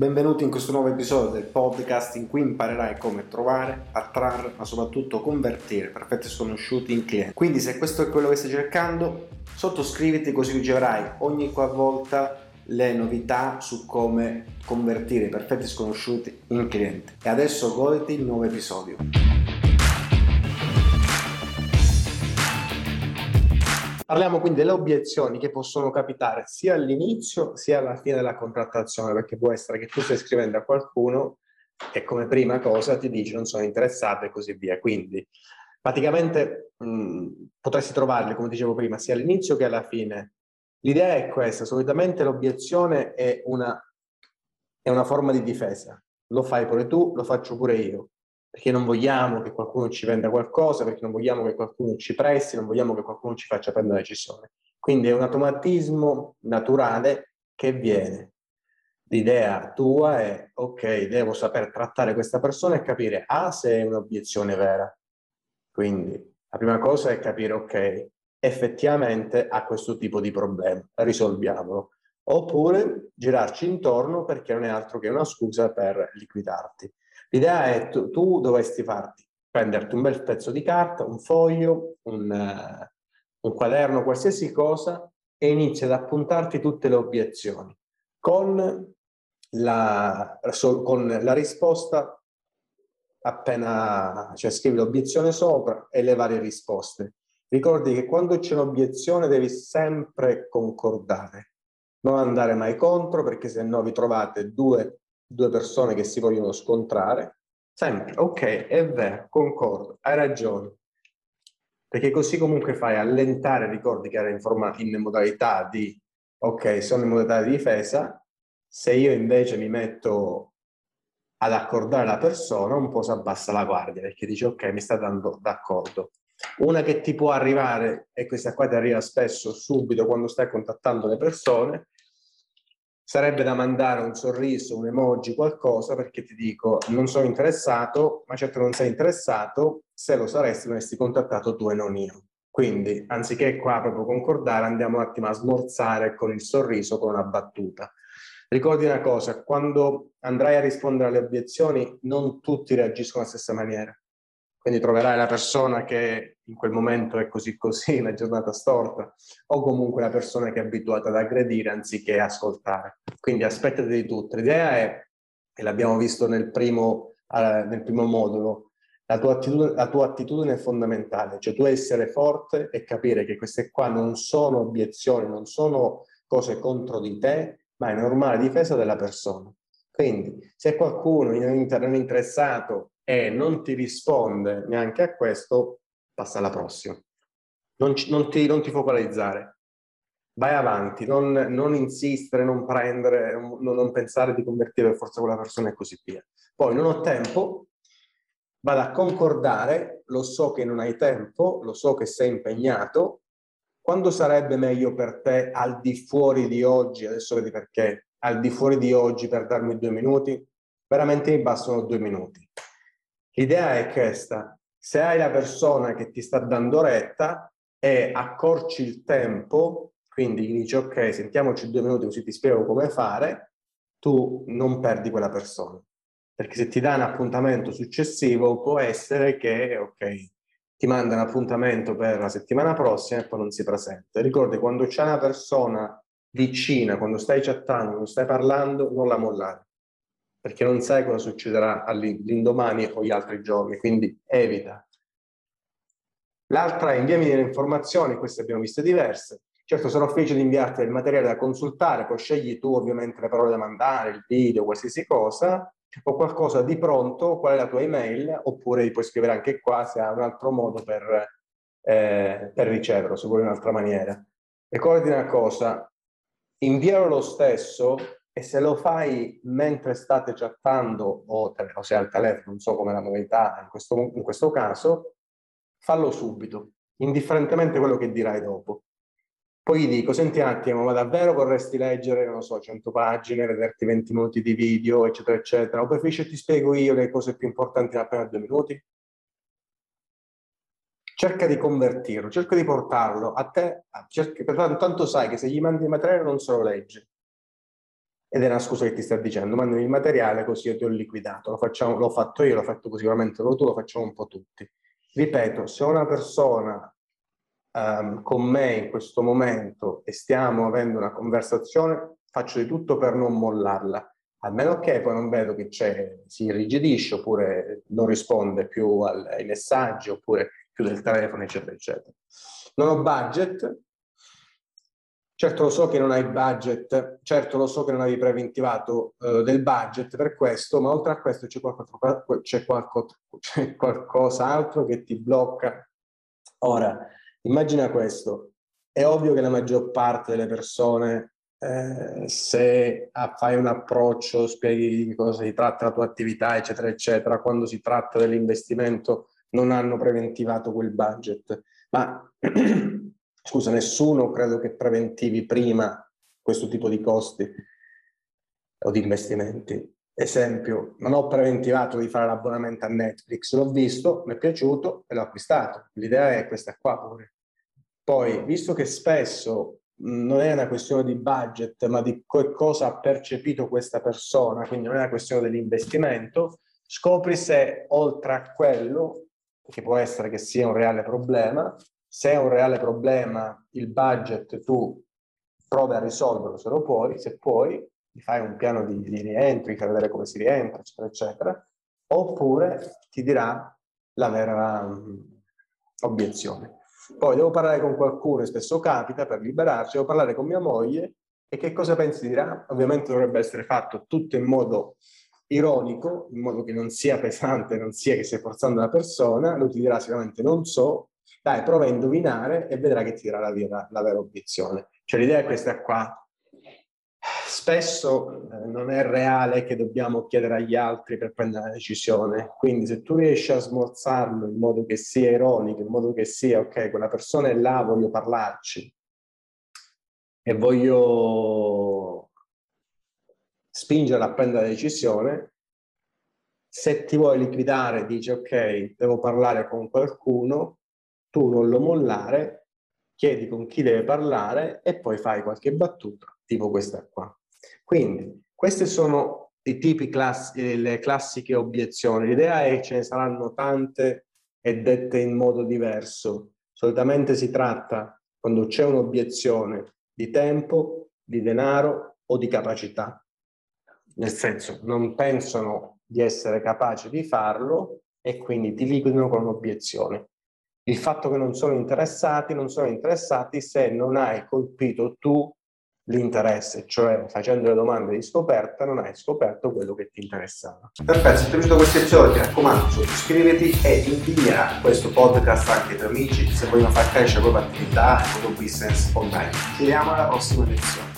Benvenuti in questo nuovo episodio del podcast in cui imparerai come trovare, attrarre, ma soprattutto convertire perfetti sconosciuti in clienti. Quindi se questo è quello che stai cercando, sottoscriviti così riceverai ogni qualvolta le novità su come convertire perfetti sconosciuti in clienti. E adesso goditi il nuovo episodio. Parliamo quindi delle obiezioni che possono capitare sia all'inizio sia alla fine della contrattazione, perché può essere che tu stai scrivendo a qualcuno e come prima cosa ti dice non sono interessato e così via. Quindi praticamente mh, potresti trovarli, come dicevo prima, sia all'inizio che alla fine. L'idea è questa, solitamente l'obiezione è una, è una forma di difesa. Lo fai pure tu, lo faccio pure io perché non vogliamo che qualcuno ci venda qualcosa, perché non vogliamo che qualcuno ci presti, non vogliamo che qualcuno ci faccia prendere una decisione. Quindi è un automatismo naturale che viene. L'idea tua è, ok, devo saper trattare questa persona e capire, A, se è un'obiezione vera. Quindi la prima cosa è capire, ok, effettivamente ha questo tipo di problema, risolviamolo. Oppure girarci intorno perché non è altro che una scusa per liquidarti. L'idea è tu, tu dovresti farti prenderti un bel pezzo di carta, un foglio, un, uh, un quaderno, qualsiasi cosa e inizi ad appuntarti tutte le obiezioni con la, con la risposta appena, cioè scrivi l'obiezione sopra e le varie risposte. Ricordi che quando c'è un'obiezione devi sempre concordare, non andare mai contro perché se no vi trovate due due persone che si vogliono scontrare, sempre, ok, è vero, concordo, hai ragione. Perché così comunque fai allentare, ricordi che era in, in modalità di, ok, sono in modalità di difesa, se io invece mi metto ad accordare la persona, un po' si abbassa la guardia, perché dice, ok, mi sta dando d'accordo. Una che ti può arrivare, e questa qua ti arriva spesso subito quando stai contattando le persone, sarebbe da mandare un sorriso, un emoji, qualcosa, perché ti dico, non sono interessato, ma certo non sei interessato, se lo saresti non avresti contattato tu e non io. Quindi, anziché qua proprio concordare, andiamo un attimo a smorzare con il sorriso, con una battuta. Ricordi una cosa, quando andrai a rispondere alle obiezioni, non tutti reagiscono alla stessa maniera. Quindi troverai la persona che in quel momento è così così, la giornata storta, o comunque la persona che è abituata ad aggredire anziché ascoltare. Quindi aspettate di tutto. L'idea è, e l'abbiamo visto nel primo, uh, nel primo modulo, la tua, attitudine, la tua attitudine è fondamentale, cioè tu essere forte e capire che queste qua non sono obiezioni, non sono cose contro di te, ma è normale difesa della persona. Quindi se qualcuno non interessato e non ti risponde neanche a questo, passa alla prossima. Non, non, ti, non ti, focalizzare. Vai avanti, non, non insistere, non prendere, non, pensare di convertire per forza quella persona e così via. Poi non ho tempo, vado a concordare, lo so che non hai tempo, lo so che sei impegnato, quando sarebbe meglio per te al di fuori di oggi, adesso vedi perché, al di fuori di oggi per darmi due minuti? Veramente mi bastano due minuti. L'idea è questa, se hai la persona che ti sta dando retta e accorci il tempo, quindi gli dici ok, sentiamoci due minuti così ti spiego come fare, tu non perdi quella persona. Perché se ti dà un appuntamento successivo può essere che, ok, ti manda un appuntamento per la settimana prossima e poi non si presenta. Ricordi, quando c'è una persona vicina, quando stai chattando, quando stai parlando, non la mollare perché non sai cosa succederà all'indomani o gli altri giorni, quindi evita. L'altra è inviami delle informazioni, queste abbiamo viste diverse. Certo sarò felice di inviarti il materiale da consultare, poi scegli tu ovviamente le parole da mandare, il video, qualsiasi cosa, o qualcosa di pronto, qual è la tua email, oppure puoi scrivere anche qua se ha un altro modo per, eh, per riceverlo, se vuoi un'altra maniera. Ricordi una cosa, inviare lo stesso e se lo fai mentre state chattando o, o se al telefono, non so come la novità in questo, in questo caso, fallo subito, indifferentemente quello che dirai dopo. Poi gli dico, senti un attimo, ma davvero vorresti leggere, non so, 100 pagine, vederti 20 minuti di video, eccetera, eccetera, o preferisci ti spiego io le cose più importanti in appena due minuti? Cerca di convertirlo, cerca di portarlo a te, cerca, tanto sai che se gli mandi il materiale non se lo legge, ed è una scusa che ti sta dicendo mandami il materiale così io ti ho liquidato, lo facciamo, l'ho fatto io, l'ho fatto sicuramente tu, lo facciamo un po' tutti. Ripeto, se una persona um, con me in questo momento e stiamo avendo una conversazione, faccio di tutto per non mollarla, a meno che poi non vedo che si irrigidisce oppure non risponde più ai messaggi oppure chiude il telefono, eccetera, eccetera. Non ho budget, certo lo so che non hai budget, certo lo so che non avevi preventivato uh, del budget per questo, ma oltre a questo c'è, qualcosa, c'è, qualcosa, c'è qualcos'altro che ti blocca. Ora, Immagina questo, è ovvio che la maggior parte delle persone, eh, se fai un approccio, spieghi di cosa si tratta la tua attività, eccetera, eccetera, quando si tratta dell'investimento non hanno preventivato quel budget. Ma scusa, nessuno credo che preventivi prima questo tipo di costi o di investimenti. Esempio, non ho preventivato di fare l'abbonamento a Netflix, l'ho visto, mi è piaciuto e l'ho acquistato. L'idea è questa qua pure. Poi, visto che spesso non è una questione di budget, ma di cosa ha percepito questa persona, quindi non è una questione dell'investimento, scopri se oltre a quello, che può essere che sia un reale problema, se è un reale problema il budget tu provi a risolverlo se lo puoi, se puoi, ti fai un piano di, di rientro, fai vedere come si rientra, eccetera, eccetera, oppure ti dirà la vera um, obiezione. Poi devo parlare con qualcuno, e spesso capita, per liberarci, devo parlare con mia moglie e che cosa pensi dirà? Ovviamente dovrebbe essere fatto tutto in modo ironico, in modo che non sia pesante, non sia che stai forzando la persona, lui ti dirà sicuramente non so, dai, prova a indovinare e vedrà che ti dirà la vera, la vera obiezione. Cioè l'idea è questa qua, spesso eh, non è reale che dobbiamo chiedere agli altri per prendere la decisione. Quindi se tu riesci a smorzarlo in modo che sia ironico, in modo che sia, ok, quella persona è là, voglio parlarci e voglio spingere a prendere la decisione, se ti vuoi liquidare, dici ok, devo parlare con qualcuno, tu non lo mollare, chiedi con chi deve parlare e poi fai qualche battuta, tipo questa qua. Quindi, queste sono i tipi class- eh, le classiche obiezioni. L'idea è che ce ne saranno tante e dette in modo diverso. Solitamente si tratta, quando c'è un'obiezione, di tempo, di denaro o di capacità. Nel senso, non pensano di essere capaci di farlo e quindi ti liquidano con un'obiezione. Il fatto che non sono interessati, non sono interessati se non hai colpito tu l'interesse, cioè facendo le domande di scoperta non hai scoperto quello che ti interessava. Perfetto, se ti è piaciuto questo episodio ti raccomando sottoscriviti e invia questo podcast anche tuoi amici se vogliono far crescere la propria attività e il tuo business online. Ci vediamo alla prossima lezione.